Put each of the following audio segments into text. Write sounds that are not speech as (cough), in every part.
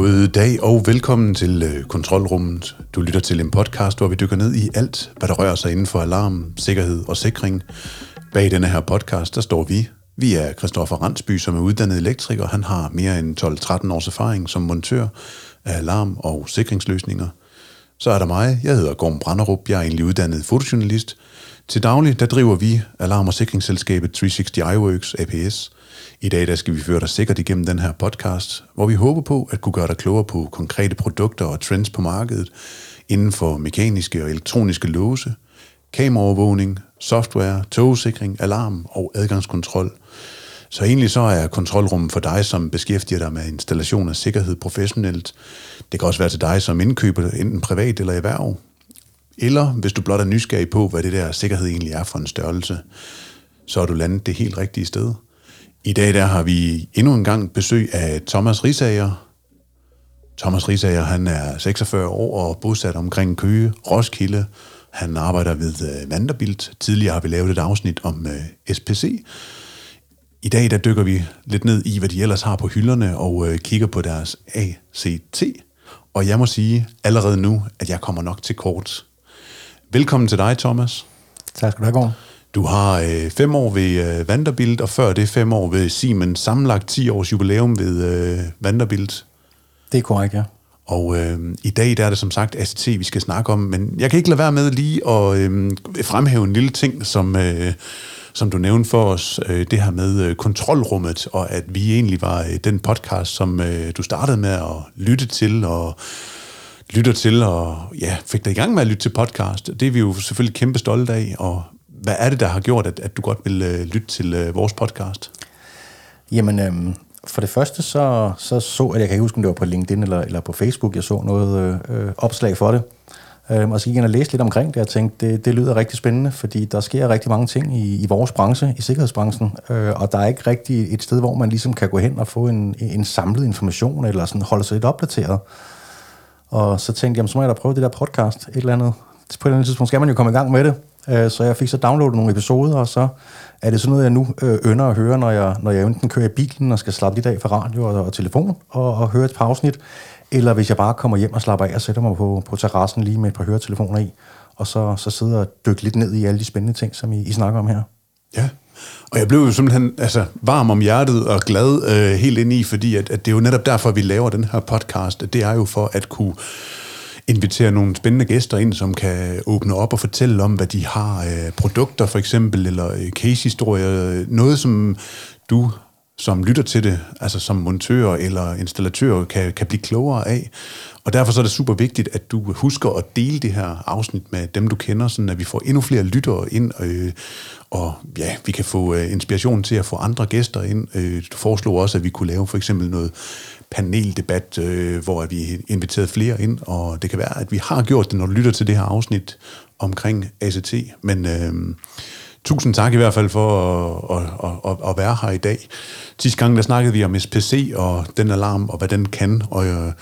God dag og velkommen til øh, Kontrolrummet. Du lytter til en podcast, hvor vi dykker ned i alt, hvad der rører sig inden for alarm, sikkerhed og sikring. Bag denne her podcast, der står vi. Vi er Christoffer Randsby, som er uddannet elektriker. Han har mere end 12-13 års erfaring som montør af alarm- og sikringsløsninger. Så er der mig. Jeg hedder Gorm Branderup. Jeg er egentlig uddannet fotojournalist. Til daglig, der driver vi alarm- og sikringsselskabet 360 iWorks APS – i dag der skal vi føre dig sikkert igennem den her podcast, hvor vi håber på at kunne gøre dig klogere på konkrete produkter og trends på markedet inden for mekaniske og elektroniske låse, kameraovervågning, software, togsikring, alarm og adgangskontrol. Så egentlig så er kontrolrummet for dig, som beskæftiger dig med installation af sikkerhed professionelt. Det kan også være til dig, som indkøber enten privat eller erhverv. Eller hvis du blot er nysgerrig på, hvad det der sikkerhed egentlig er for en størrelse, så er du landet det helt rigtige sted – i dag der har vi endnu en gang besøg af Thomas Risager. Thomas Risager, han er 46 år og bosat omkring Køge, Roskilde. Han arbejder ved øh, Vanderbilt. Tidligere har vi lavet et afsnit om øh, SPC. I dag der dykker vi lidt ned i, hvad de ellers har på hylderne, og øh, kigger på deres ACT. Og jeg må sige allerede nu, at jeg kommer nok til kort. Velkommen til dig, Thomas. Tak skal du have, Gård. Du har øh, fem år ved øh, Vanderbilt, og før det fem år ved Siemens. Sammenlagt 10 års jubilæum ved øh, Vanderbilt. Det er korrekt, ja. Og øh, i dag der er det som sagt ACT, vi skal snakke om, men jeg kan ikke lade være med lige at øh, fremhæve en lille ting, som, øh, som du nævnte for os, øh, det her med øh, kontrolrummet, og at vi egentlig var øh, den podcast, som øh, du startede med at lytte til, og lytter til, og ja, fik dig i gang med at lytte til podcast. Det er vi jo selvfølgelig kæmpe stolte af, og hvad er det, der har gjort, at, at du godt vil øh, lytte til øh, vores podcast? Jamen, øh, for det første så, så så, at jeg kan ikke huske, om det var på LinkedIn eller, eller på Facebook, jeg så noget øh, øh opslag for det. Øh, og så gik jeg og læste lidt omkring det, og tænkte, det, det lyder rigtig spændende, fordi der sker rigtig mange ting i, i vores branche, i sikkerhedsbranchen, øh, og der er ikke rigtig et sted, hvor man ligesom kan gå hen og få en, en samlet information, eller sådan holde sig lidt opdateret. Og så tænkte jeg, så må jeg da prøve det der podcast, et eller andet. På et eller andet tidspunkt skal man jo komme i gang med det. Øh, så jeg fik så downloadet nogle episoder, og så er det sådan noget, jeg nu øh, at høre, når jeg, når jeg enten kører i bilen og skal slappe lidt af fra radio og, og telefon og, og høre et par afsnit, eller hvis jeg bare kommer hjem og slapper af og sætter mig på, på terrassen lige med et par høretelefoner i, og så, så sidder og dykker lidt ned i alle de spændende ting, som I, I snakker om her. Ja, og jeg blev jo simpelthen altså, varm om hjertet og glad øh, helt ind i, fordi at, at det er jo netop derfor, vi laver den her podcast. Det er jo for at kunne invitere nogle spændende gæster ind, som kan åbne op og fortælle om, hvad de har øh, produkter for eksempel, eller øh, case-historier. Noget, som du som lytter til det, altså som montør eller installatør, kan, kan blive klogere af. Og derfor så er det super vigtigt, at du husker at dele det her afsnit med dem, du kender, sådan at vi får endnu flere lyttere ind, øh, og ja, vi kan få øh, inspiration til at få andre gæster ind. Øh, du foreslog også, at vi kunne lave for eksempel noget paneldebat, øh, hvor vi inviterede flere ind, og det kan være, at vi har gjort det, når du lytter til det her afsnit omkring ACT, men øh, tusind tak i hvert fald for at, at, at, at være her i dag. Sidste gang, der snakkede vi om SPC og den alarm, og hvad den kan, og øh,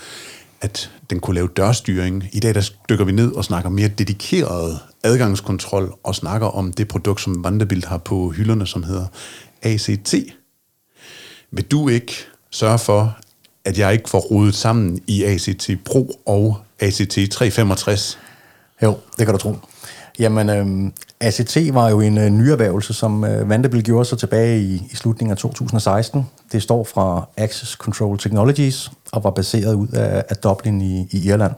at den kunne lave dørstyring. I dag der dykker vi ned og snakker mere dedikeret adgangskontrol, og snakker om det produkt, som Vanderbilt har på hylderne, som hedder ACT. Vil du ikke sørge for, at jeg ikke får rodet sammen i ACT Pro og ACT 365? Jo, det kan du tro. Jamen, øh, ACT var jo en øh, nyerhvervelse, som øh, Vanderbilt gjorde sig tilbage i, i slutningen af 2016. Det står fra Access Control Technologies og var baseret ud af, af Dublin i, i Irland.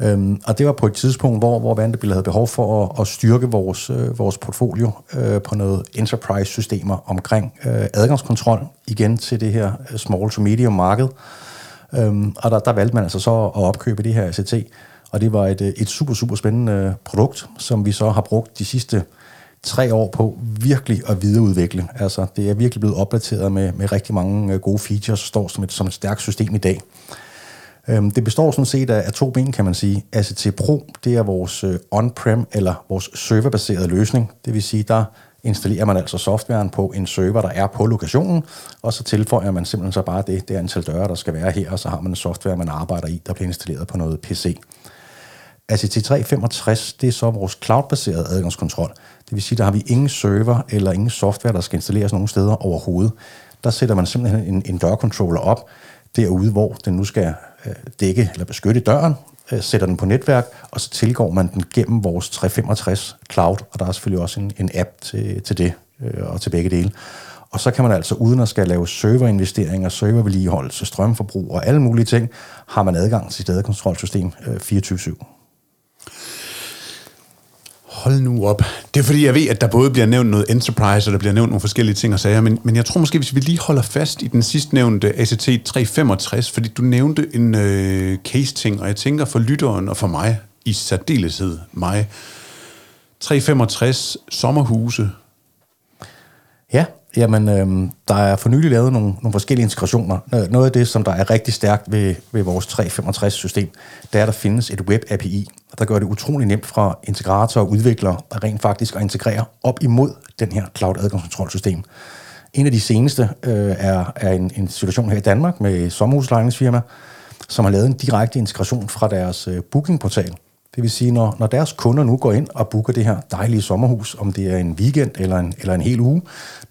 Øhm, og det var på et tidspunkt, hvor, hvor Vanderbilt havde behov for at, at styrke vores, øh, vores portfolio øh, på noget enterprise-systemer omkring øh, adgangskontrol, igen til det her øh, small to medium marked. Øhm, og der, der valgte man altså så at opkøbe det her ACT, og det var et, øh, et super, super spændende øh, produkt, som vi så har brugt de sidste tre år på virkelig at videreudvikle. Altså, det er virkelig blevet opdateret med, med rigtig mange øh, gode features, og står som et, som et stærkt system i dag. Øhm, det består sådan set af, to ben, kan man sige. ACT Pro, det er vores on-prem eller vores serverbaserede løsning. Det vil sige, der installerer man altså softwaren på en server, der er på lokationen, og så tilføjer man simpelthen så bare det, det antal døre, der skal være her, og så har man en software, man arbejder i, der bliver installeret på noget PC. Altså, ACT 365, det er så vores cloud-baserede adgangskontrol. Det vil sige, der har vi ingen server eller ingen software, der skal installeres nogen steder overhovedet. Der sætter man simpelthen en, en dørcontroller op, derude, hvor den nu skal øh, dække eller beskytte døren, øh, sætter den på netværk, og så tilgår man den gennem vores 365 Cloud, og der er selvfølgelig også en, en app til, til det, øh, og til begge dele. Og så kan man altså, uden at skal lave serverinvesteringer, servervedligeholdelse, strømforbrug og alle mulige ting, har man adgang til sit adkontrolsystem øh, 24-7. Hold nu op. Det er fordi, jeg ved, at der både bliver nævnt noget enterprise, og der bliver nævnt nogle forskellige ting og sager, men, men jeg tror måske, hvis vi lige holder fast i den sidst nævnte ACT 365, fordi du nævnte en øh, case-ting, og jeg tænker for lytteren og for mig, i særdeleshed mig, 365 sommerhuse. Ja, jamen, øh, der er for nylig lavet nogle, nogle forskellige integrationer. Noget af det, som der er rigtig stærkt ved, ved vores 365-system, det er, at der findes et web-API, der gør det utrolig nemt for integratorer og udviklere at rent faktisk at integrere op imod den her cloud-adgangskontrolsystem. En af de seneste øh, er, er en, en situation her i Danmark med sommerhuslejningsfirma, som har lavet en direkte integration fra deres øh, bookingportal. Det vil sige, når, når deres kunder nu går ind og booker det her dejlige sommerhus, om det er en weekend eller en, eller en hel uge,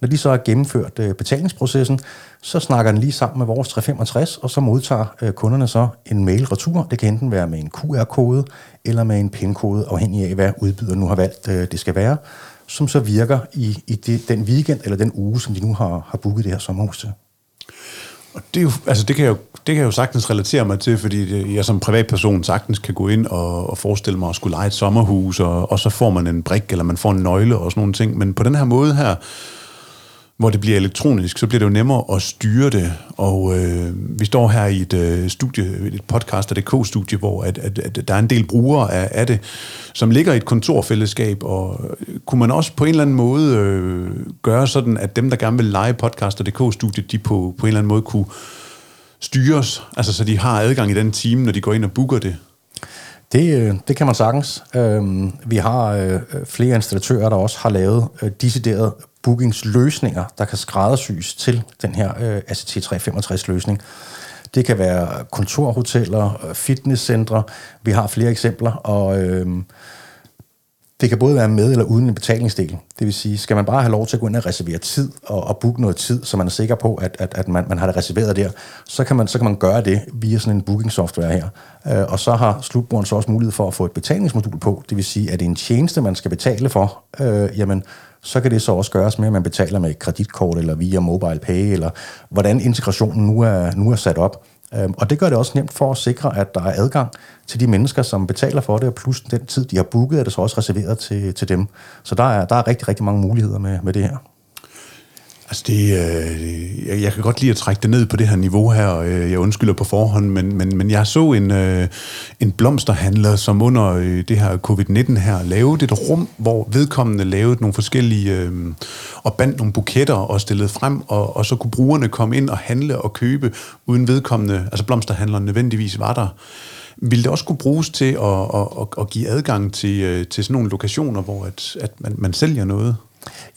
når de så har gennemført øh, betalingsprocessen, så snakker den lige sammen med vores 365, og så modtager øh, kunderne så en mail retur. Det kan enten være med en QR-kode eller med en PIN-kode, afhængig af, hvad udbyder nu har valgt, øh, det skal være, som så virker i, i det, den weekend eller den uge, som de nu har, har booket det her sommerhus til. Og det, er jo, altså det, kan jeg jo, det kan jeg jo sagtens relatere mig til, fordi jeg som privatperson sagtens kan gå ind og, og forestille mig at skulle lege et sommerhus, og, og så får man en brik, eller man får en nøgle og sådan nogle ting. Men på den her måde her, hvor det bliver elektronisk, så bliver det jo nemmere at styre det. Og øh, vi står her i et øh, studie, et podcast.dk-studie, hvor at, at, at der er en del brugere af, af det, som ligger i et kontorfællesskab, og øh, kunne man også på en eller anden måde øh, gøre sådan, at dem, der gerne vil lege podcast.dk-studiet, de på, på en eller anden måde kunne styres, altså så de har adgang i den time, når de går ind og booker det? Det, øh, det kan man sagtens. Øhm, vi har øh, flere installatører, der også har lavet øh, decideret bookingsløsninger, der kan skræddersys til den her øh, ACT365-løsning. Det kan være kontorhoteller, øh, fitnesscentre. Vi har flere eksempler, og øh, det kan både være med eller uden en betalingsdel. Det vil sige, skal man bare have lov til at gå ind og reservere tid og, og booke noget tid, så man er sikker på, at, at, at man, man har det reserveret der, så kan, man, så kan man gøre det via sådan en booking software her. Øh, og så har slutbrugeren så også mulighed for at få et betalingsmodul på. Det vil sige, at det er en tjeneste, man skal betale for. Øh, jamen, så kan det så også gøres med, at man betaler med kreditkort eller via mobile pay, eller hvordan integrationen nu er, nu er sat op. Øhm, og det gør det også nemt for at sikre, at der er adgang til de mennesker, som betaler for det, og plus den tid, de har booket, er det så også reserveret til, til dem. Så der er, der er rigtig, rigtig mange muligheder med, med det her. Altså det, øh, jeg, jeg kan godt lide at trække det ned på det her niveau her, øh, jeg undskylder på forhånd, men, men, men jeg så en, øh, en blomsterhandler, som under øh, det her covid-19 her, lavede et rum, hvor vedkommende lavede nogle forskellige, øh, og bandt nogle buketter og stillede frem, og, og så kunne brugerne komme ind og handle og købe, uden vedkommende, altså blomsterhandleren nødvendigvis var der. Vil det også kunne bruges til at, at, at, at give adgang til, øh, til sådan nogle lokationer, hvor at, at man, man sælger noget?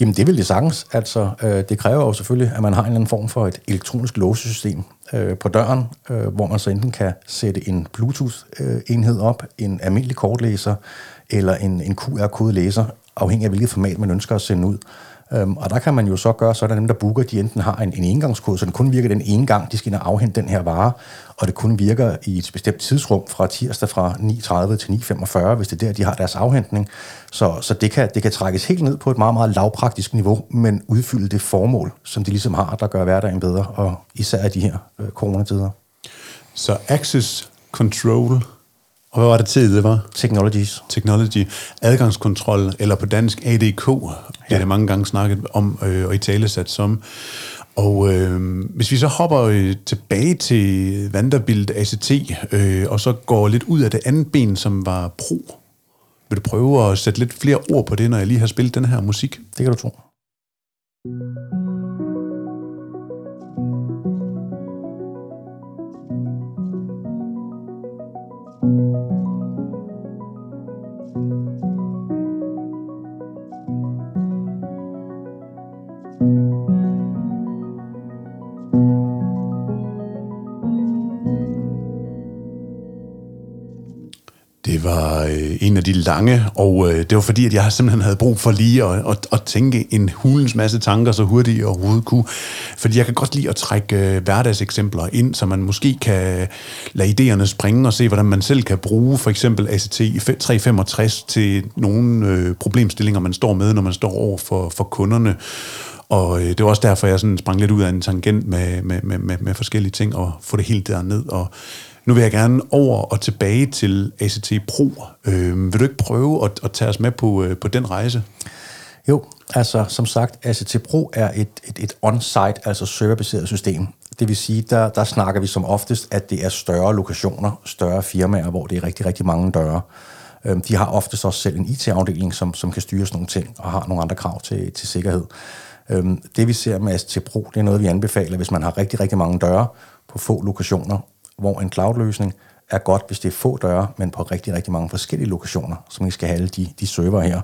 Jamen det vil det sagtens. Altså, øh, det kræver jo selvfølgelig, at man har en eller anden form for et elektronisk låsesystem øh, på døren, øh, hvor man så enten kan sætte en Bluetooth-enhed op, en almindelig kortlæser eller en, en QR-kodelæser, afhængig af hvilket format man ønsker at sende ud. Øhm, og der kan man jo så gøre sådan, at dem, der booker, de enten har en, en engangskode, så den kun virker den ene gang, de skal ind og afhente den her vare, og det kun virker i et bestemt tidsrum fra tirsdag fra 9.30 til 9.45, hvis det er der, de har deres afhentning. Så, så det, kan, det kan trækkes helt ned på et meget, meget lavpraktisk niveau, men udfylde det formål, som de ligesom har, der gør hverdagen bedre, og især i de her øh, coronatider. Så access control og hvad var det til, det var? Technologies. Technology. Adgangskontrol, eller på dansk ADK, ja. det mange gange snakket om øh, og i tale sat som. Og øh, hvis vi så hopper øh, tilbage til Vanderbilt ACT, øh, og så går lidt ud af det andet ben, som var pro, vil du prøve at sætte lidt flere ord på det, når jeg lige har spillet den her musik? Det kan du tro. Det var øh, en af de lange, og øh, det var fordi, at jeg simpelthen havde brug for lige at, at, at tænke en hulens masse tanker så hurtigt jeg overhovedet kunne. Fordi jeg kan godt lide at trække øh, hverdagseksempler ind, så man måske kan lade idéerne springe og se, hvordan man selv kan bruge for eksempel ACT 365 til nogle øh, problemstillinger, man står med, når man står over for, for kunderne. Og øh, det var også derfor, jeg sådan sprang lidt ud af en tangent med, med, med, med, med forskellige ting og få det helt derned. Og nu vil jeg gerne over og tilbage til ACT Pro. Øh, vil du ikke prøve at, at tage os med på, øh, på den rejse? Jo, altså som sagt, ACT Pro er et, et, et on-site, altså serverbaseret system. Det vil sige, der, der snakker vi som oftest, at det er større lokationer, større firmaer, hvor det er rigtig, rigtig mange døre. Øhm, de har oftest også selv en IT-afdeling, som, som kan styre sådan nogle ting og har nogle andre krav til, til sikkerhed. Øhm, det vi ser med ACT Pro, det er noget, vi anbefaler, hvis man har rigtig, rigtig mange døre på få lokationer, hvor en cloud-løsning er godt, hvis det er få døre, men på rigtig, rigtig mange forskellige lokationer, som vi skal have alle de, de server her.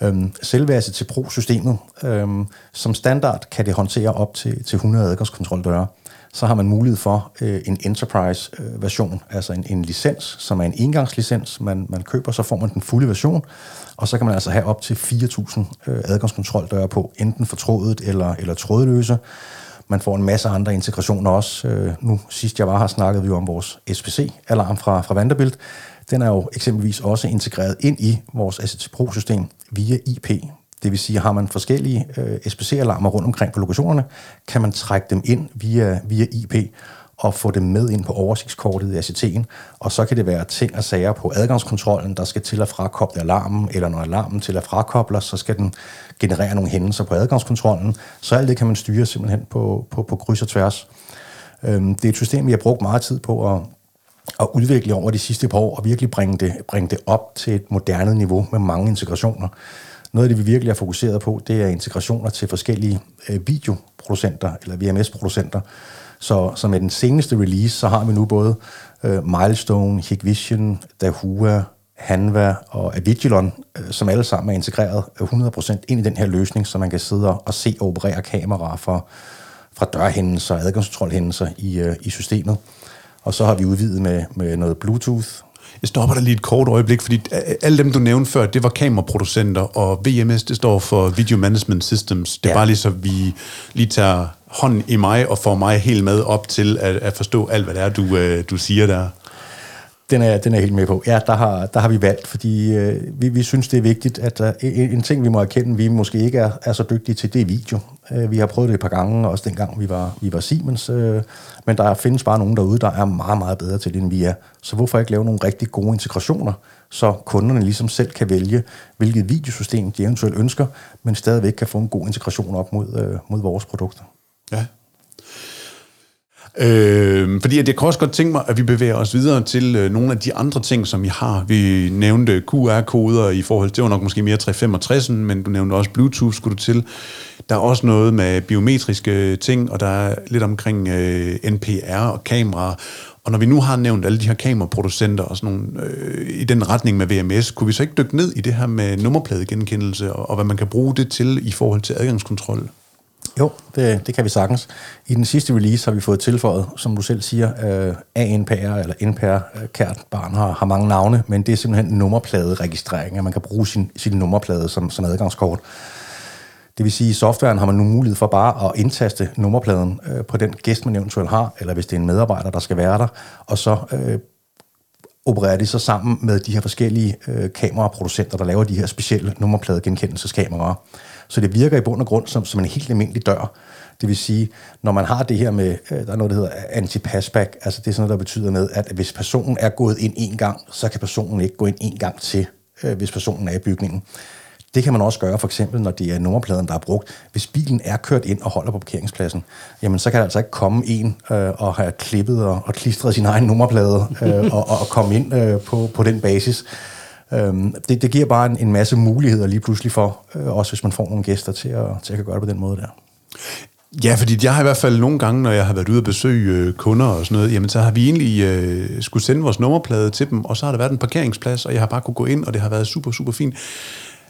Øhm, selvværelse til Pro-systemet, øhm, som standard kan det håndtere op til, til 100 adgangskontroldøre. Så har man mulighed for øh, en enterprise-version, øh, altså en, en licens, som er en engangslicens, man, man køber, så får man den fulde version, og så kan man altså have op til 4.000 øh, adgangskontroldøre på, enten fortrådet eller, eller trådløse. Man får en masse andre integrationer også. Øh, nu sidst jeg var her, snakkede vi jo om vores SPC-alarm fra, fra Vanderbilt. Den er jo eksempelvis også integreret ind i vores ACT Pro-system via IP. Det vil sige, har man forskellige øh, SPC-alarmer rundt omkring på lokationerne, kan man trække dem ind via, via IP og få dem med ind på oversigtskortet i ACT'en, og så kan det være ting og sager på adgangskontrollen, der skal til at frakoble alarmen, eller når alarmen til at frakobler, så skal den generere nogle hændelser på adgangskontrollen. Så alt det kan man styre simpelthen på, på, på kryds og tværs. Øhm, det er et system, vi har brugt meget tid på at, at udvikle over de sidste par år, og virkelig bringe det, bringe det op til et moderne niveau med mange integrationer. Noget af det, vi virkelig har fokuseret på, det er integrationer til forskellige øh, videoproducenter, eller VMS-producenter, så, så med den seneste release, så har vi nu både øh, Milestone, Hikvision, Dahua, Hanva og Avigilon, øh, som alle sammen er integreret øh, 100% ind i den her løsning, så man kan sidde og se og operere kameraer fra, fra dørhændelser og adgangskontrolhændelser i, øh, i systemet. Og så har vi udvidet med, med noget Bluetooth. Jeg stopper der lige et kort øjeblik, fordi alle dem, du nævnte før, det var kameraproducenter, og VMS, det står for Video Management Systems. Det er ja. bare lige så, vi lige tager hånden i mig og får mig helt med op til at, at forstå alt, hvad det er, du, øh, du siger der. Den er, den er helt med på. Ja, der har, der har vi valgt, fordi øh, vi, vi synes, det er vigtigt, at uh, en, en ting, vi må erkende, vi måske ikke er, er så dygtige til, det er video. Øh, vi har prøvet det et par gange, også dengang vi var, vi var Siemens, øh, men der findes bare nogen derude, der er meget, meget bedre til det, end vi er. Så hvorfor ikke lave nogle rigtig gode integrationer, så kunderne ligesom selv kan vælge, hvilket videosystem de eventuelt ønsker, men stadigvæk kan få en god integration op mod, øh, mod vores produkter. Ja. Øh, fordi at jeg kan også godt tænke mig, at vi bevæger os videre til øh, nogle af de andre ting, som vi har. Vi nævnte QR-koder i forhold til, det var nok måske mere 365, men du nævnte også Bluetooth, skulle du til. Der er også noget med biometriske ting, og der er lidt omkring øh, NPR og kameraer. Og når vi nu har nævnt alle de her kameraproducenter og sådan nogle, øh, i den retning med VMS, kunne vi så ikke dykke ned i det her med nummerpladegenkendelse, og, og hvad man kan bruge det til i forhold til adgangskontrol? Jo, det, det kan vi sagtens. I den sidste release har vi fået tilføjet, som du selv siger, øh, uh, ANPR eller NPR. Øh, Kært barn har, har mange navne, men det er simpelthen nummerpladeregistrering, at man kan bruge sin, sin nummerplade som, som adgangskort. Det vil sige, at i softwaren har man nu mulighed for bare at indtaste nummerpladen uh, på den gæst, man eventuelt har, eller hvis det er en medarbejder, der skal være der, og så uh, opererer de så sammen med de her forskellige uh, kameraproducenter, der laver de her specielle nummerpladegenkendelseskameraer. Så det virker i bund og grund som, som en helt almindelig dør. Det vil sige, når man har det her med, øh, der er noget, der hedder anti-passback, altså det er sådan noget, der betyder med, at hvis personen er gået ind en gang, så kan personen ikke gå ind en gang til, øh, hvis personen er i bygningen. Det kan man også gøre, for eksempel, når det er nummerpladen, der er brugt. Hvis bilen er kørt ind og holder på parkeringspladsen, jamen så kan der altså ikke komme en øh, og have klippet og, og klistret sin egen nummerplade øh, og, og komme ind øh, på, på den basis. Øhm, det, det giver bare en, en masse muligheder lige pludselig for, øh, også hvis man får nogle gæster til at, til at gøre det på den måde der. Ja, fordi jeg har i hvert fald nogle gange, når jeg har været ude og besøge øh, kunder og sådan noget, jamen så har vi egentlig øh, skulle sende vores nummerplade til dem, og så har der været en parkeringsplads, og jeg har bare kunne gå ind, og det har været super, super fint.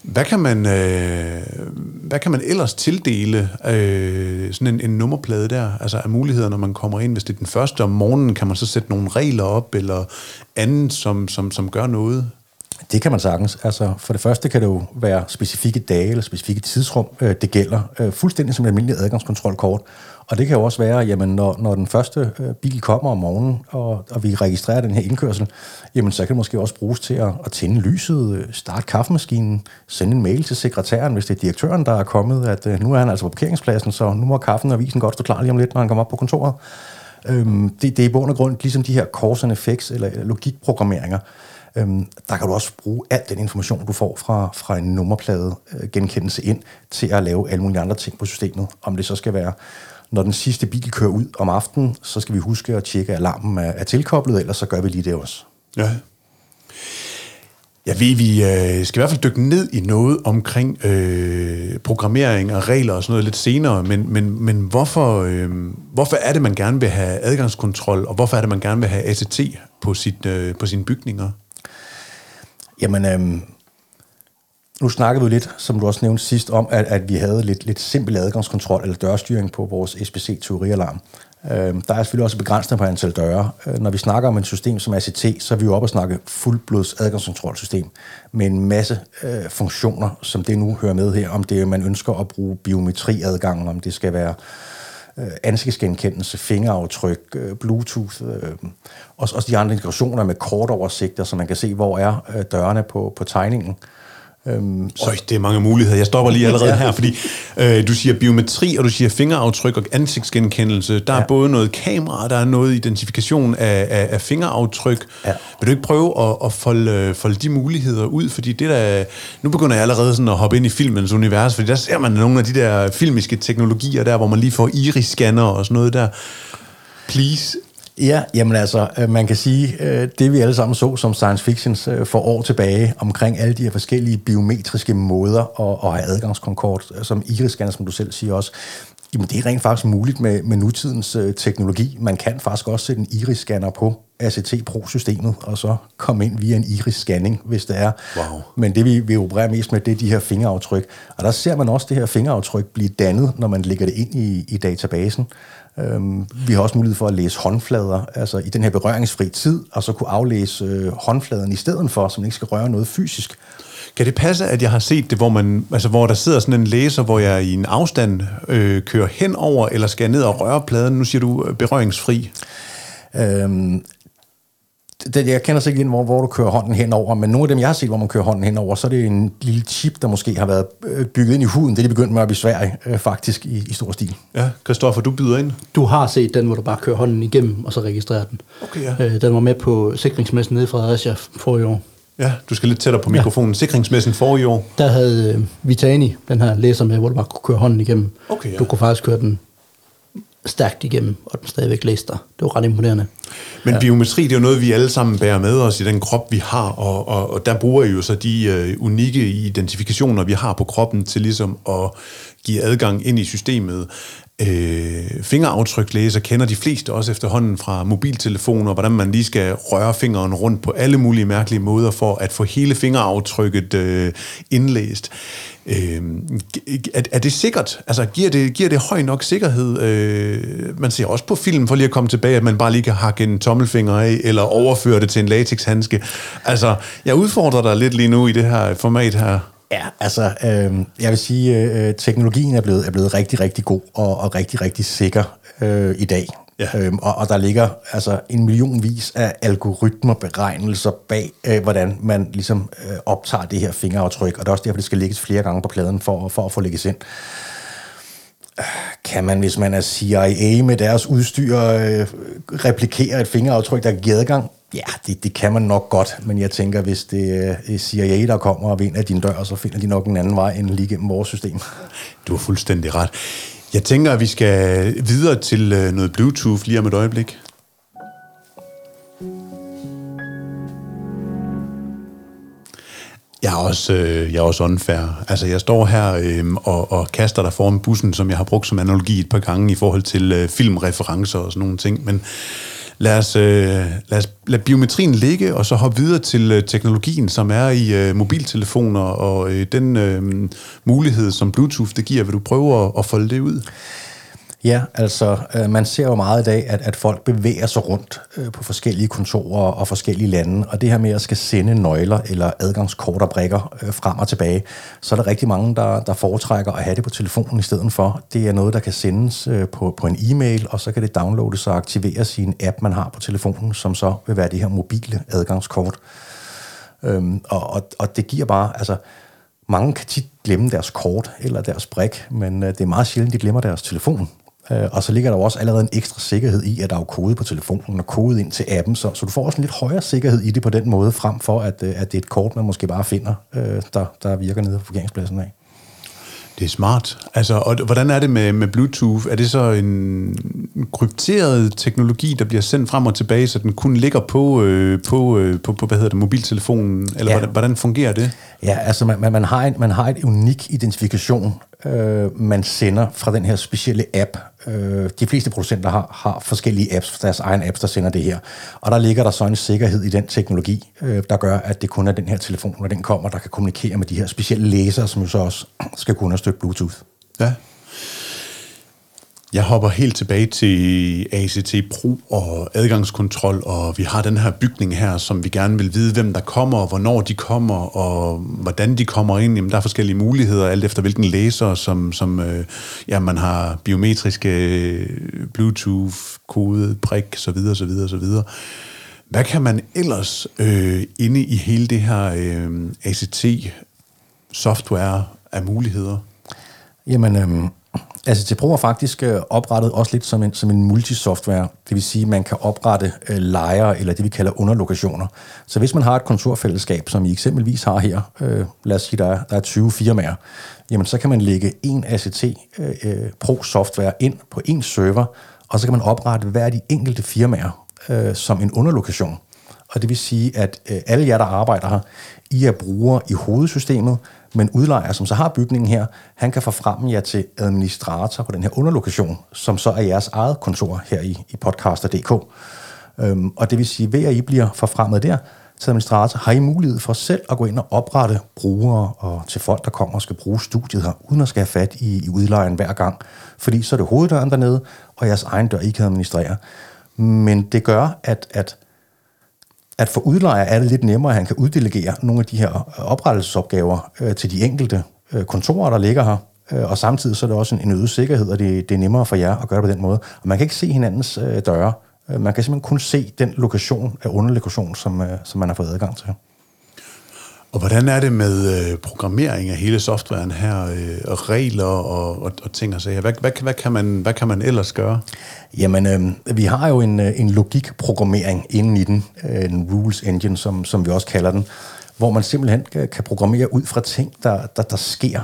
Hvad kan man, øh, hvad kan man ellers tildele øh, sådan en, en nummerplade der? Altså af muligheder, når man kommer ind. Hvis det er den første om morgenen, kan man så sætte nogle regler op, eller andet, som, som, som gør noget? Det kan man sagtens. Altså, for det første kan det jo være specifikke dage eller specifikke tidsrum, øh, det gælder. Øh, fuldstændig som et almindeligt adgangskontrolkort. Og det kan jo også være, jamen, når, når den første øh, bil kommer om morgenen, og, og vi registrerer den her indkørsel, jamen, så kan det måske også bruges til at, at tænde lyset, øh, starte kaffemaskinen, sende en mail til sekretæren, hvis det er direktøren, der er kommet, at øh, nu er han altså på parkeringspladsen, så nu må kaffen og avisen godt stå klar lige om lidt, når han kommer op på kontoret. Øhm, det, det er i bund og grund ligesom de her cause and effects, eller logikprogrammeringer, Øhm, der kan du også bruge al den information, du får fra, fra en nummerplade øh, genkendelse ind, til at lave alle mulige andre ting på systemet. Om det så skal være, når den sidste bil kører ud om aftenen, så skal vi huske at tjekke, at alarmen er, er tilkoblet, ellers så gør vi lige det også. Ja. Jeg ved, vi øh, skal i hvert fald dykke ned i noget omkring øh, programmering og regler og sådan noget lidt senere, men, men, men hvorfor, øh, hvorfor er det, man gerne vil have adgangskontrol, og hvorfor er det, man gerne vil have ACT på, sit, øh, på sine bygninger? Jamen, øhm, nu snakkede vi lidt, som du også nævnte sidst, om, at, at vi havde lidt, lidt simpel adgangskontrol eller dørstyring på vores SPC-teorialarm. Øhm, der er selvfølgelig også begrænsninger på antal døre. Øh, når vi snakker om et system som ACT, så er vi jo oppe og snakke fuldblods adgangskontrolsystem med en masse øh, funktioner, som det nu hører med her, om det man ønsker at bruge biometriadgangen, om det skal være øh, Øh, ansigtsgenkendelse, fingeraftryk, øh, Bluetooth, øh, også, også de andre integrationer med kortoversigter, så man kan se, hvor er øh, dørene på, på tegningen. Øhm, så det er mange muligheder. Jeg stopper lige (laughs) allerede her, fordi øh, du siger biometri, og du siger fingeraftryk og ansigtsgenkendelse. Der ja. er både noget kamera, der er noget identifikation af, af, af fingeraftryk. Ja. Vil du ikke prøve at, at folde, folde de muligheder ud? Fordi det der, nu begynder jeg allerede sådan at hoppe ind i filmens univers, fordi der ser man nogle af de der filmiske teknologier der, hvor man lige får iris-scanner og sådan noget der. Please, Ja, jamen altså, øh, man kan sige, øh, det vi alle sammen så som science fiction øh, for år tilbage, omkring alle de her forskellige biometriske måder at, at have adgangskonkord, som iris som du selv siger også, Jamen, det er rent faktisk muligt med, med nutidens øh, teknologi. Man kan faktisk også sætte en iris-scanner på ACT Pro-systemet, og så komme ind via en iris-scanning, hvis det er. Wow. Men det, vi, vi opererer mest med, det er de her fingeraftryk. Og der ser man også det her fingeraftryk blive dannet, når man lægger det ind i, i databasen. Øhm, vi har også mulighed for at læse håndflader, altså i den her berøringsfri tid, og så kunne aflæse øh, håndfladen i stedet for, så man ikke skal røre noget fysisk. Kan det passe, at jeg har set det, hvor, man, altså, hvor der sidder sådan en læser, hvor jeg i en afstand øh, kører hen over, eller skal jeg ned og røre pladen? Nu siger du øh, berøringsfri. Øhm, det, jeg kender så ikke ind, hvor, hvor du kører hånden henover, men nogle af dem, jeg har set, hvor man kører hånden henover, så er det en lille chip, der måske har været øh, bygget ind i huden. Det er de begyndt med at i Sverige, øh, faktisk, i, i stor stil. Ja, Kristoffer, du byder ind. Du har set den, hvor du bare kører hånden igennem, og så registrerer den. Okay, ja. Øh, den var med på sikringsmessen nede fra Fredericia for i år. Ja, du skal lidt tættere på mikrofonen. Ja. Sikringsmessen for i år. Der havde øh, Vitani, den her læser med, hvor du bare kunne køre hånden igennem. Okay, ja. Du kunne faktisk køre den stærkt igennem, og den stadigvæk læste dig. Det var ret imponerende. Men ja. biometri, det er jo noget, vi alle sammen bærer med os i den krop, vi har, og, og, og der bruger I jo så de uh, unikke identifikationer, vi har på kroppen, til ligesom at give adgang ind i systemet. Øh, fingeraftryklæser kender de fleste også efterhånden fra mobiltelefoner, hvordan man lige skal røre fingeren rundt på alle mulige mærkelige måder for at få hele fingeraftrykket øh, indlæst. Øh, er, er det sikkert? Altså, giver det, giver det høj nok sikkerhed? Øh, man ser også på film, for lige at komme tilbage, at man bare lige kan hakke en tommelfinger af, eller overføre det til en latexhandske. Altså, jeg udfordrer dig lidt lige nu i det her format her. Ja, altså, øh, jeg vil sige, øh, teknologien er blevet, er blevet rigtig, rigtig god og, og rigtig, rigtig sikker øh, i dag. Ja. Øhm, og, og der ligger altså en millionvis af algoritmer, beregnelser bag, øh, hvordan man ligesom øh, optager det her fingeraftryk, og det er også derfor, det skal lægges flere gange på pladen for, for at få lægges ind. Kan man, hvis man er CIA med deres udstyr, øh, replikere et fingeraftryk, der giver adgang? Ja, det, det kan man nok godt, men jeg tænker, hvis det øh, er CIA, der kommer og vinder din dør, så finder de nok en anden vej end lige gennem vores system. Du har fuldstændig ret. Jeg tænker, at vi skal videre til øh, noget Bluetooth lige om et øjeblik. Jeg er også, øh, jeg er også unfair. Altså, jeg står her øh, og, og kaster dig foran bussen, som jeg har brugt som analogi et par gange i forhold til øh, filmreferencer og sådan nogle ting. Men Lad os, øh, lad os lad biometrien ligge, og så hoppe videre til øh, teknologien, som er i øh, mobiltelefoner, og øh, den øh, mulighed, som Bluetooth det giver. Vil du prøve at, at folde det ud? Ja, altså øh, man ser jo meget i dag, at, at folk bevæger sig rundt øh, på forskellige kontorer og forskellige lande, og det her med at skal sende nøgler eller adgangskort og brikker øh, frem og tilbage, så er der rigtig mange, der, der foretrækker at have det på telefonen i stedet for. Det er noget, der kan sendes øh, på, på en e-mail, og så kan det downloades og aktiveres i en app, man har på telefonen, som så vil være det her mobile adgangskort. Øhm, og, og, og det giver bare, altså mange kan tit glemme deres kort eller deres brik, men øh, det er meget sjældent, de glemmer deres telefon. Øh, og så ligger der jo også allerede en ekstra sikkerhed i, at der er kode på telefonen og kode ind til appen, så, så du får også en lidt højere sikkerhed i det på den måde, frem for at, øh, at det er et kort, man måske bare finder, øh, der, der virker nede på parkeringspladsen af. Det er smart. Altså, og hvordan er det med, med Bluetooth? Er det så en krypteret teknologi, der bliver sendt frem og tilbage, så den kun ligger på, øh, på, øh, på, på hvad hedder det, mobiltelefonen? Eller ja. hvordan, hvordan fungerer det? Ja, altså man, man, har en, man har et unik identifikation, øh, man sender fra den her specielle app. Øh, de fleste producenter har, har forskellige apps, deres egen apps, der sender det her. Og der ligger der så en sikkerhed i den teknologi, øh, der gør, at det kun er den her telefon, når den kommer, der kan kommunikere med de her specielle læsere, som jo så også skal kunne understøtte Bluetooth. Ja. Jeg hopper helt tilbage til ACT Pro og adgangskontrol, og vi har den her bygning her, som vi gerne vil vide, hvem der kommer, og hvornår de kommer, og hvordan de kommer ind. Jamen, der er forskellige muligheder, alt efter hvilken læser, som, som øh, ja, man har biometriske øh, Bluetooth, kode, prik, så videre, så videre, så videre. Hvad kan man ellers øh, inde i hele det her øh, ACT-software af muligheder? Jamen, øh, Altså, Pro er faktisk øh, oprettet også lidt som en, som en multisoftware. Det vil sige, at man kan oprette øh, lejre, eller det vi kalder underlokationer. Så hvis man har et kontorfællesskab, som I eksempelvis har her, øh, lad os sige, der er, der er 20 firmaer, jamen så kan man lægge en ACT øh, øh, Pro software ind på en server, og så kan man oprette hver af de enkelte firmaer øh, som en underlokation. Og det vil sige, at øh, alle jer, der arbejder her, I er brugere i hovedsystemet, men udlejer, som så har bygningen her, han kan forfremme jer til administrator på den her underlokation, som så er jeres eget kontor her i, i podcaster.dk. Øhm, og det vil sige, ved at I bliver forfremmet der, til administrator, har I mulighed for selv at gå ind og oprette brugere og til folk, der kommer og skal bruge studiet her, uden at skal have fat i, i udlejeren hver gang. Fordi så er det hoveddøren dernede, og jeres egen dør, I kan administrere. Men det gør, at, at at for udlejer er det lidt nemmere, at han kan uddelegere nogle af de her øh, oprettelsesopgaver øh, til de enkelte øh, kontorer, der ligger her. Øh, og samtidig så er det også en, en øget sikkerhed, og det, det er nemmere for jer at gøre det på den måde. Og man kan ikke se hinandens øh, døre. Øh, man kan simpelthen kun se den lokation af underlokation, som, øh, som man har fået adgang til. Og hvordan er det med øh, programmering af hele softwaren her, øh, og regler og, og, og ting og sager? Hvad, hvad, hvad, kan man, hvad kan man ellers gøre? Jamen, øh, vi har jo en, øh, en logikprogrammering inden i den, øh, en rules engine, som, som vi også kalder den, hvor man simpelthen kan, kan programmere ud fra ting, der, der, der sker.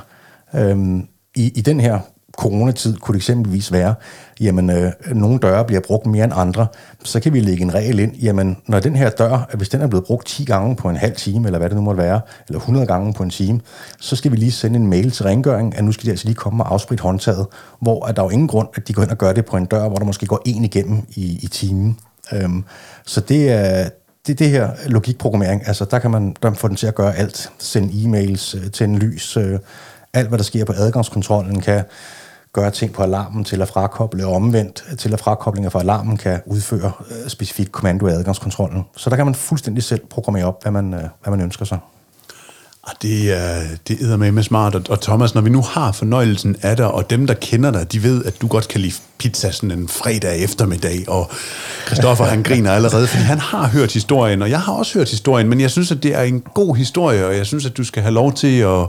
Øh, i, I den her coronatid kunne det eksempelvis være, jamen øh, nogle døre bliver brugt mere end andre, så kan vi lægge en regel ind, jamen når den her dør, hvis den er blevet brugt 10 gange på en halv time, eller hvad det nu måtte være, eller 100 gange på en time, så skal vi lige sende en mail til rengøring, at nu skal de altså lige komme og afspritte håndtaget, hvor at der er jo ingen grund, at de går ind og gør det på en dør, hvor der måske går en igennem i, i timen. Øhm, så det er, det, det her logikprogrammering, altså der kan man der få den til at gøre alt. Sende e-mails, øh, tænde lys, øh, alt hvad der sker på adgangskontrollen kan gøre ting på alarmen til at frakoble, og omvendt til at frakoblinger fra alarmen kan udføre øh, specifikt kommando i adgangskontrollen. Så der kan man fuldstændig selv programmere op, hvad man, øh, hvad man ønsker sig. Ah, det er, det er med smart. Og, Thomas, når vi nu har fornøjelsen af dig, og dem, der kender dig, de ved, at du godt kan lide pizza sådan en fredag eftermiddag, og Christoffer, han griner allerede, fordi han har hørt historien, og jeg har også hørt historien, men jeg synes, at det er en god historie, og jeg synes, at du skal have lov til at,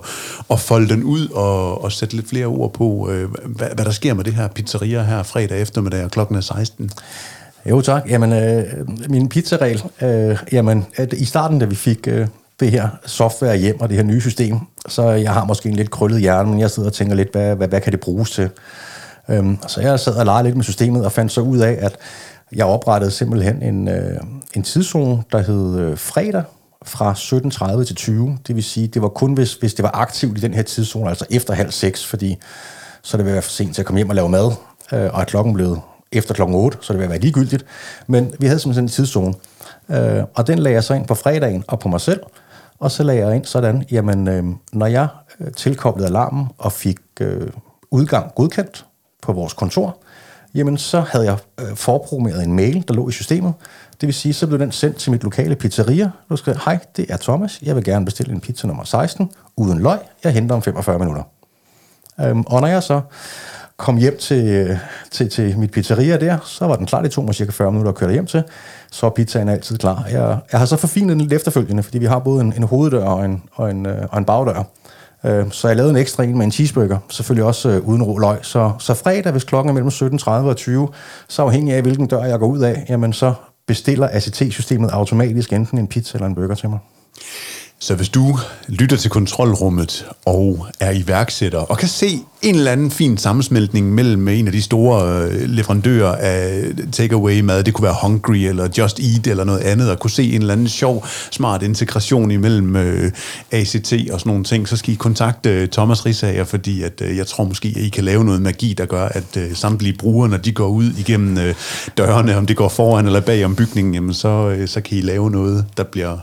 at folde den ud og, og sætte lidt flere ord på, øh, hvad, hvad der sker med det her pizzeria her fredag eftermiddag, og klokken er 16. Jo tak. Jamen, øh, min pizzaregel, øh, jamen, at i starten, da vi fik øh, det her software hjem og det her nye system, så jeg har måske en lidt krøllet hjerne, men jeg sidder og tænker lidt, hvad, hvad, hvad kan det bruges til? Øhm, så jeg sad og legede lidt med systemet og fandt så ud af, at jeg oprettede simpelthen en, øh, en tidszone, der hed øh, fredag fra 17.30 til 20. Det vil sige, det var kun, hvis, hvis det var aktivt i den her tidszone, altså efter halv seks, fordi så det ville være for sent til at komme hjem og lave mad, øh, og at klokken blev efter klokken 8, så det vil være ligegyldigt. Men vi havde simpelthen en tidszone. Øh, og den lagde jeg så ind på fredagen og på mig selv. Og så lagde jeg ind sådan, jamen, øh, når jeg øh, tilkoblede alarmen og fik øh, udgang godkendt på vores kontor, jamen så havde jeg øh, forprogrammeret en mail, der lå i systemet. Det vil sige, så blev den sendt til mit lokale pizzeria. Du skrev, hej, det er Thomas. Jeg vil gerne bestille en pizza nummer 16, uden løg. Jeg henter om 45 minutter. Øhm, og når jeg så kom hjem til, til, til mit pizzeria der, så var den klar. Det tog mig cirka 40 minutter at køre hjem til. Så er pizzaen altid klar. Jeg, jeg har så forfinet den lidt efterfølgende, fordi vi har både en, en hoveddør og en, og en, øh, og en bagdør. Øh, så jeg lavede en ekstra en med en cheeseburger, selvfølgelig også øh, uden rå løg. Så, så fredag, hvis klokken er mellem 17.30 og 20, så afhængig af, hvilken dør jeg går ud af, jamen så bestiller ACT-systemet automatisk enten en pizza eller en burger til mig. Så hvis du lytter til kontrolrummet og er iværksætter og kan se en eller anden fin sammensmeltning mellem en af de store øh, leverandører af takeaway-mad, det kunne være Hungry eller Just Eat eller noget andet, og kunne se en eller anden sjov, smart integration imellem øh, ACT og sådan nogle ting, så skal I kontakte øh, Thomas Risager, fordi at, øh, jeg tror måske, at I kan lave noget magi, der gør, at øh, samtlige brugere, når de går ud igennem øh, dørene, om det går foran eller bag om bygningen, jamen så, øh, så kan I lave noget, der bliver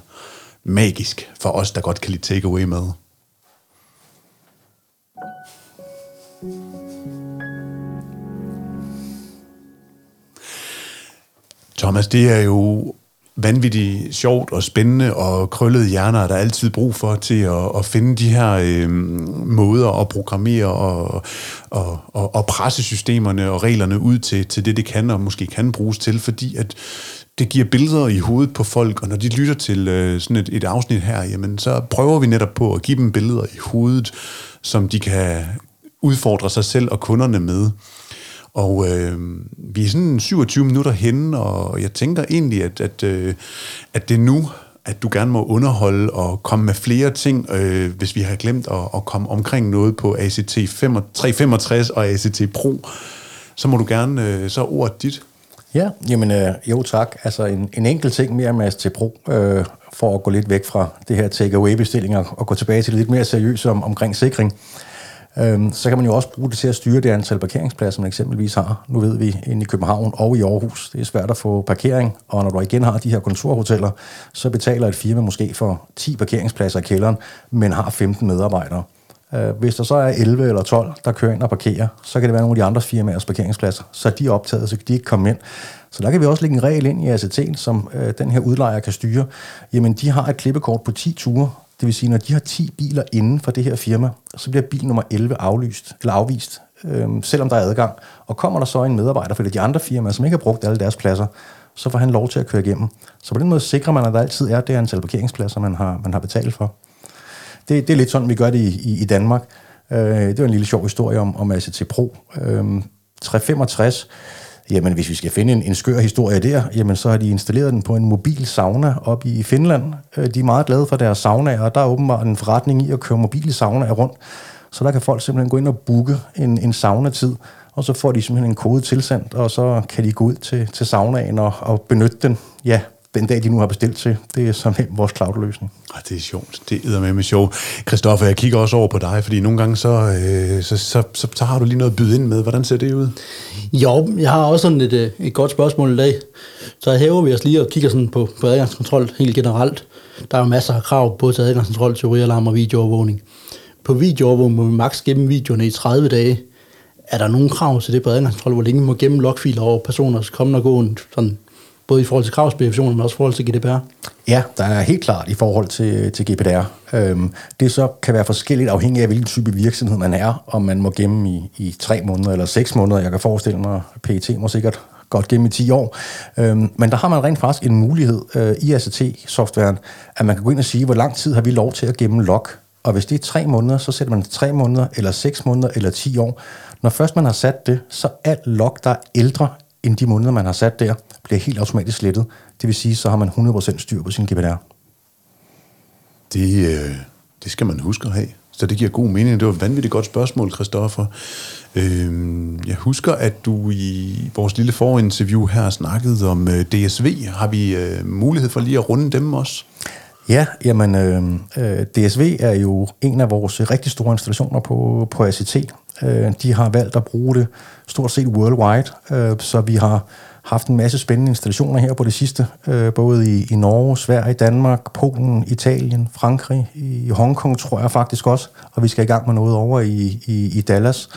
magisk for os, der godt kan lide takeaway med. Thomas, det er jo vanvittigt sjovt og spændende og krøllede hjerner, der er altid brug for til at, at finde de her øh, måder at programmere og, og, og, og presse systemerne og reglerne ud til, til det, det kan og måske kan bruges til, fordi at det giver billeder i hovedet på folk, og når de lytter til øh, sådan et, et afsnit her, jamen så prøver vi netop på at give dem billeder i hovedet, som de kan udfordre sig selv og kunderne med. Og øh, vi er sådan 27 minutter henne, og jeg tænker egentlig, at, at, øh, at det er nu, at du gerne må underholde og komme med flere ting, øh, hvis vi har glemt at, at komme omkring noget på ACT 365 og ACT Pro, så må du gerne, øh, så ordet dit. Ja, jamen øh, jo tak. Altså en, en enkelt ting mere Mads, til brug, øh, for at gå lidt væk fra det her take-away-bestillinger og gå tilbage til det lidt mere seriøst om, omkring sikring. Øhm, så kan man jo også bruge det til at styre det antal parkeringspladser, man eksempelvis har. Nu ved vi, inde i København og i Aarhus, det er svært at få parkering, og når du igen har de her kontorhoteller, så betaler et firma måske for 10 parkeringspladser i kælderen, men har 15 medarbejdere. Øh, hvis der så er 11 eller 12, der kører ind og parkerer, så kan det være nogle af de andre firmaers parkeringspladser. Så de er optaget, så kan de ikke komme ind. Så der kan vi også lægge en regel ind i ACT, som øh, den her udlejer kan styre. Jamen, de har et klippekort på 10 ture. Det vil sige, når de har 10 biler inden for det her firma, så bliver bil nummer 11 aflyst, eller afvist, øh, selvom der er adgang. Og kommer der så en medarbejder fra de andre firmaer, som ikke har brugt alle deres pladser, så får han lov til at køre igennem. Så på den måde sikrer man, at der altid er det antal parkeringspladser, man har, man har betalt for. Det, det er lidt sådan, vi gør det i, i, i Danmark. Øh, det var en lille sjov historie om, om ACT Pro. Øh, 365, jamen hvis vi skal finde en, en skør historie der, jamen så har de installeret den på en mobil sauna op i Finland. Øh, de er meget glade for deres sauna, og der er åbenbart en forretning i at køre mobile saunaer rundt. Så der kan folk simpelthen gå ind og booke en, en sauna-tid, og så får de simpelthen en kode tilsendt, og så kan de gå ud til, til saunaen og, og benytte den, ja, den dag, de nu har bestilt til. Det er som (laughs) vores cloud-løsning. Ah, det er sjovt. Det er med med sjov. Christoffer, jeg kigger også over på dig, fordi nogle gange så, øh, så, så, så, så har du lige noget at byde ind med. Hvordan ser det ud? Jo, jeg har også sådan et, øh, et godt spørgsmål i dag. Så hæver vi os lige og kigger sådan på, på adgangskontrol helt generelt. Der er jo masser af krav både til adgangskontrol, teorialarm og videoovervågning. På videoovervågning må vi maks gemme videoerne i 30 dage. Er der nogen krav til det på adgangskontrol, hvor længe må gemme logfiler over personers kommende og gående sådan både i forhold til kravspecifikationen, men også i forhold til GDPR? Ja, der er helt klart i forhold til, til GDPR. Øhm, det så kan være forskelligt afhængig af, hvilken type virksomhed man er, om man må gemme i, i tre måneder eller seks måneder. Jeg kan forestille mig, at PET må sikkert godt gemme i 10 år. Øhm, men der har man rent faktisk en mulighed øh, i ACT-softwaren, at man kan gå ind og sige, hvor lang tid har vi lov til at gemme log. Og hvis det er tre måneder, så sætter man tre måneder, eller seks måneder, eller 10 år. Når først man har sat det, så alt log, der er ældre end de måneder, man har sat der, bliver helt automatisk slettet. Det vil sige, så har man 100% styr på sin GPDR. Det, øh, det skal man huske at have. Så det giver god mening. Det var et vanvittigt godt spørgsmål, Christoffer. Øh, jeg husker, at du i vores lille forinterview her snakkede om øh, DSV. Har vi øh, mulighed for lige at runde dem også? Ja, jamen øh, øh DSV er jo en af vores rigtig store installationer på, på ACT. Øh, de har valgt at bruge det stort set worldwide, øh, så vi har haft en masse spændende installationer her på det sidste, øh, både i, i Norge, Sverige, Danmark, Polen, Italien, Frankrig, i Hongkong tror jeg faktisk også, og vi skal i gang med noget over i, i, i Dallas.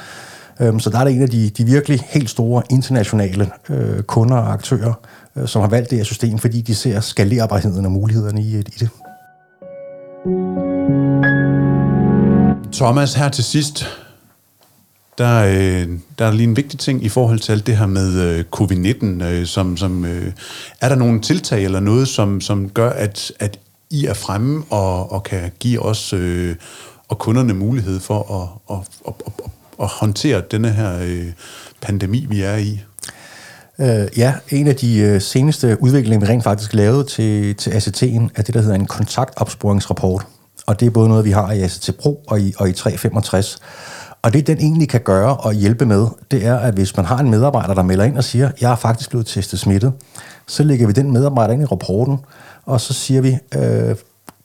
Øh, så der er det en af de, de virkelig helt store internationale øh, kunder og aktører, øh, som har valgt det her system, fordi de ser skalerbarheden og mulighederne i, i det. Thomas, her til sidst, der, øh, der er lige en vigtig ting i forhold til alt det her med øh, covid-19, øh, som, som øh, er der nogle tiltag eller noget, som, som gør, at, at I er fremme og, og kan give os øh, og kunderne mulighed for at, at, at, at, at håndtere denne her øh, pandemi, vi er i? Øh, ja, en af de øh, seneste udviklinger, vi rent faktisk lavede til, til ACT'en, er det, der hedder en kontaktopsporingsrapport. Og det er både noget, vi har i ACT Pro og i, og i 365. Og det, den egentlig kan gøre og hjælpe med, det er, at hvis man har en medarbejder, der melder ind og siger, jeg er faktisk blevet testet smittet, så lægger vi den medarbejder ind i rapporten, og så siger vi, øh,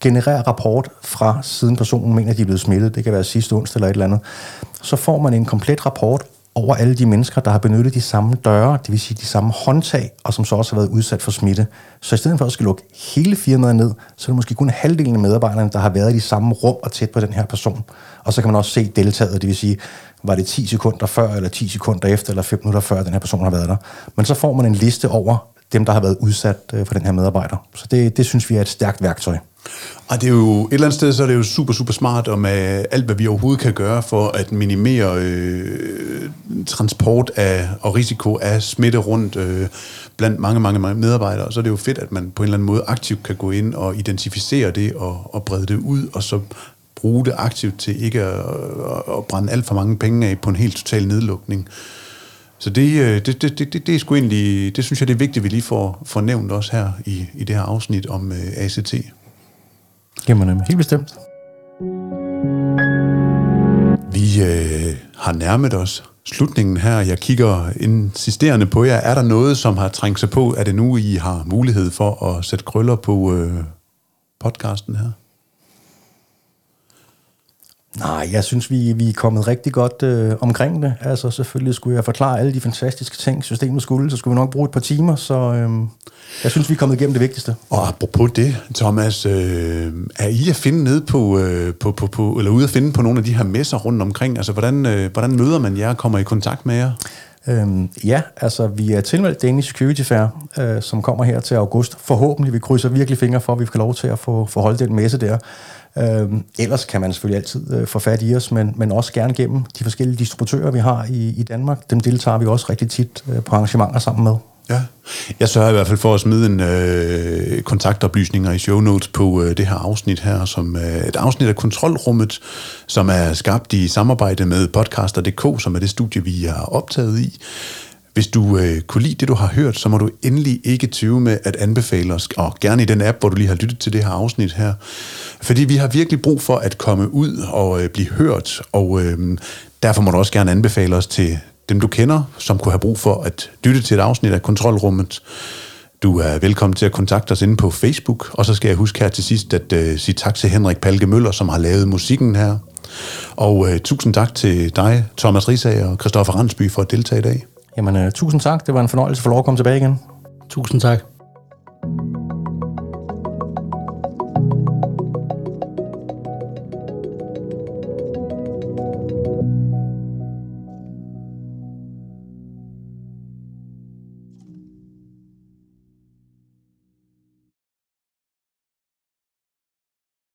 generer rapport fra siden personen mener, at de er blevet smittet, det kan være sidste onsdag eller et eller andet, så får man en komplet rapport over alle de mennesker, der har benyttet de samme døre, det vil sige de samme håndtag, og som så også har været udsat for smitte. Så i stedet for at skal lukke hele firmaet ned, så er det måske kun halvdelen af medarbejderne, der har været i de samme rum og tæt på den her person. Og så kan man også se deltaget, det vil sige, var det 10 sekunder før, eller 10 sekunder efter, eller 5 minutter før, den her person har været der. Men så får man en liste over dem, der har været udsat øh, for den her medarbejder. Så det, det synes vi er et stærkt værktøj. Og det er jo et eller andet sted, så er det jo super, super smart, og med alt, hvad vi overhovedet kan gøre for at minimere øh, transport af, og risiko af smitte rundt øh, blandt mange, mange medarbejdere, så er det jo fedt, at man på en eller anden måde aktivt kan gå ind og identificere det og, og brede det ud, og så bruge det aktivt til ikke at, at brænde alt for mange penge af på en helt total nedlukning. Så det, det, det, det, det er sgu egentlig, det synes jeg, det er vigtigt, at vi lige får, får nævnt også her i, i det her afsnit om øh, ACT. Jamen, øh, helt bestemt. Vi øh, har nærmet os slutningen her. Jeg kigger insisterende på jer. Er der noget, som har trængt sig på? Er det nu, I har mulighed for at sætte krøller på øh, podcasten her? Nej, jeg synes, vi, vi er kommet rigtig godt øh, omkring det. Altså selvfølgelig skulle jeg forklare alle de fantastiske ting, systemet skulle, så skulle vi nok bruge et par timer, så øh, jeg synes, vi er kommet igennem det vigtigste. Og apropos det, Thomas, øh, er I at finde ned på, øh, på, på, på, eller ude at finde på nogle af de her messer rundt omkring? Altså, hvordan, øh, hvordan møder man jer og kommer i kontakt med jer? Øhm, ja, altså vi er tilmeldt Danish Security Fair, øh, som kommer her til august. Forhåbentlig, vi krydser virkelig fingre for, at vi får lov til at få, få holdt den messe der. Øh, ellers kan man selvfølgelig altid øh, få fat i os, men, men også gerne gennem de forskellige distributører, vi har i, i Danmark. Dem deltager vi også rigtig tit øh, på arrangementer sammen med. Ja, jeg sørger i hvert fald for at smide en øh, kontaktoplysninger i show notes på øh, det her afsnit her, som øh, et afsnit af Kontrolrummet, som er skabt i samarbejde med podcaster.dk, som er det studie, vi er optaget i. Hvis du øh, kunne lide det, du har hørt, så må du endelig ikke tyve med at anbefale os, og gerne i den app, hvor du lige har lyttet til det her afsnit her. Fordi vi har virkelig brug for at komme ud og øh, blive hørt, og øh, derfor må du også gerne anbefale os til dem, du kender, som kunne have brug for at lytte til et afsnit af Kontrolrummet. Du er velkommen til at kontakte os inde på Facebook, og så skal jeg huske her til sidst at øh, sige tak til Henrik Palke Møller, som har lavet musikken her. Og øh, tusind tak til dig, Thomas Risager og Christoffer Randsby for at deltage i dag. Jamen, uh, tusind tak. Det var en fornøjelse for lov at komme tilbage igen. Tusind tak.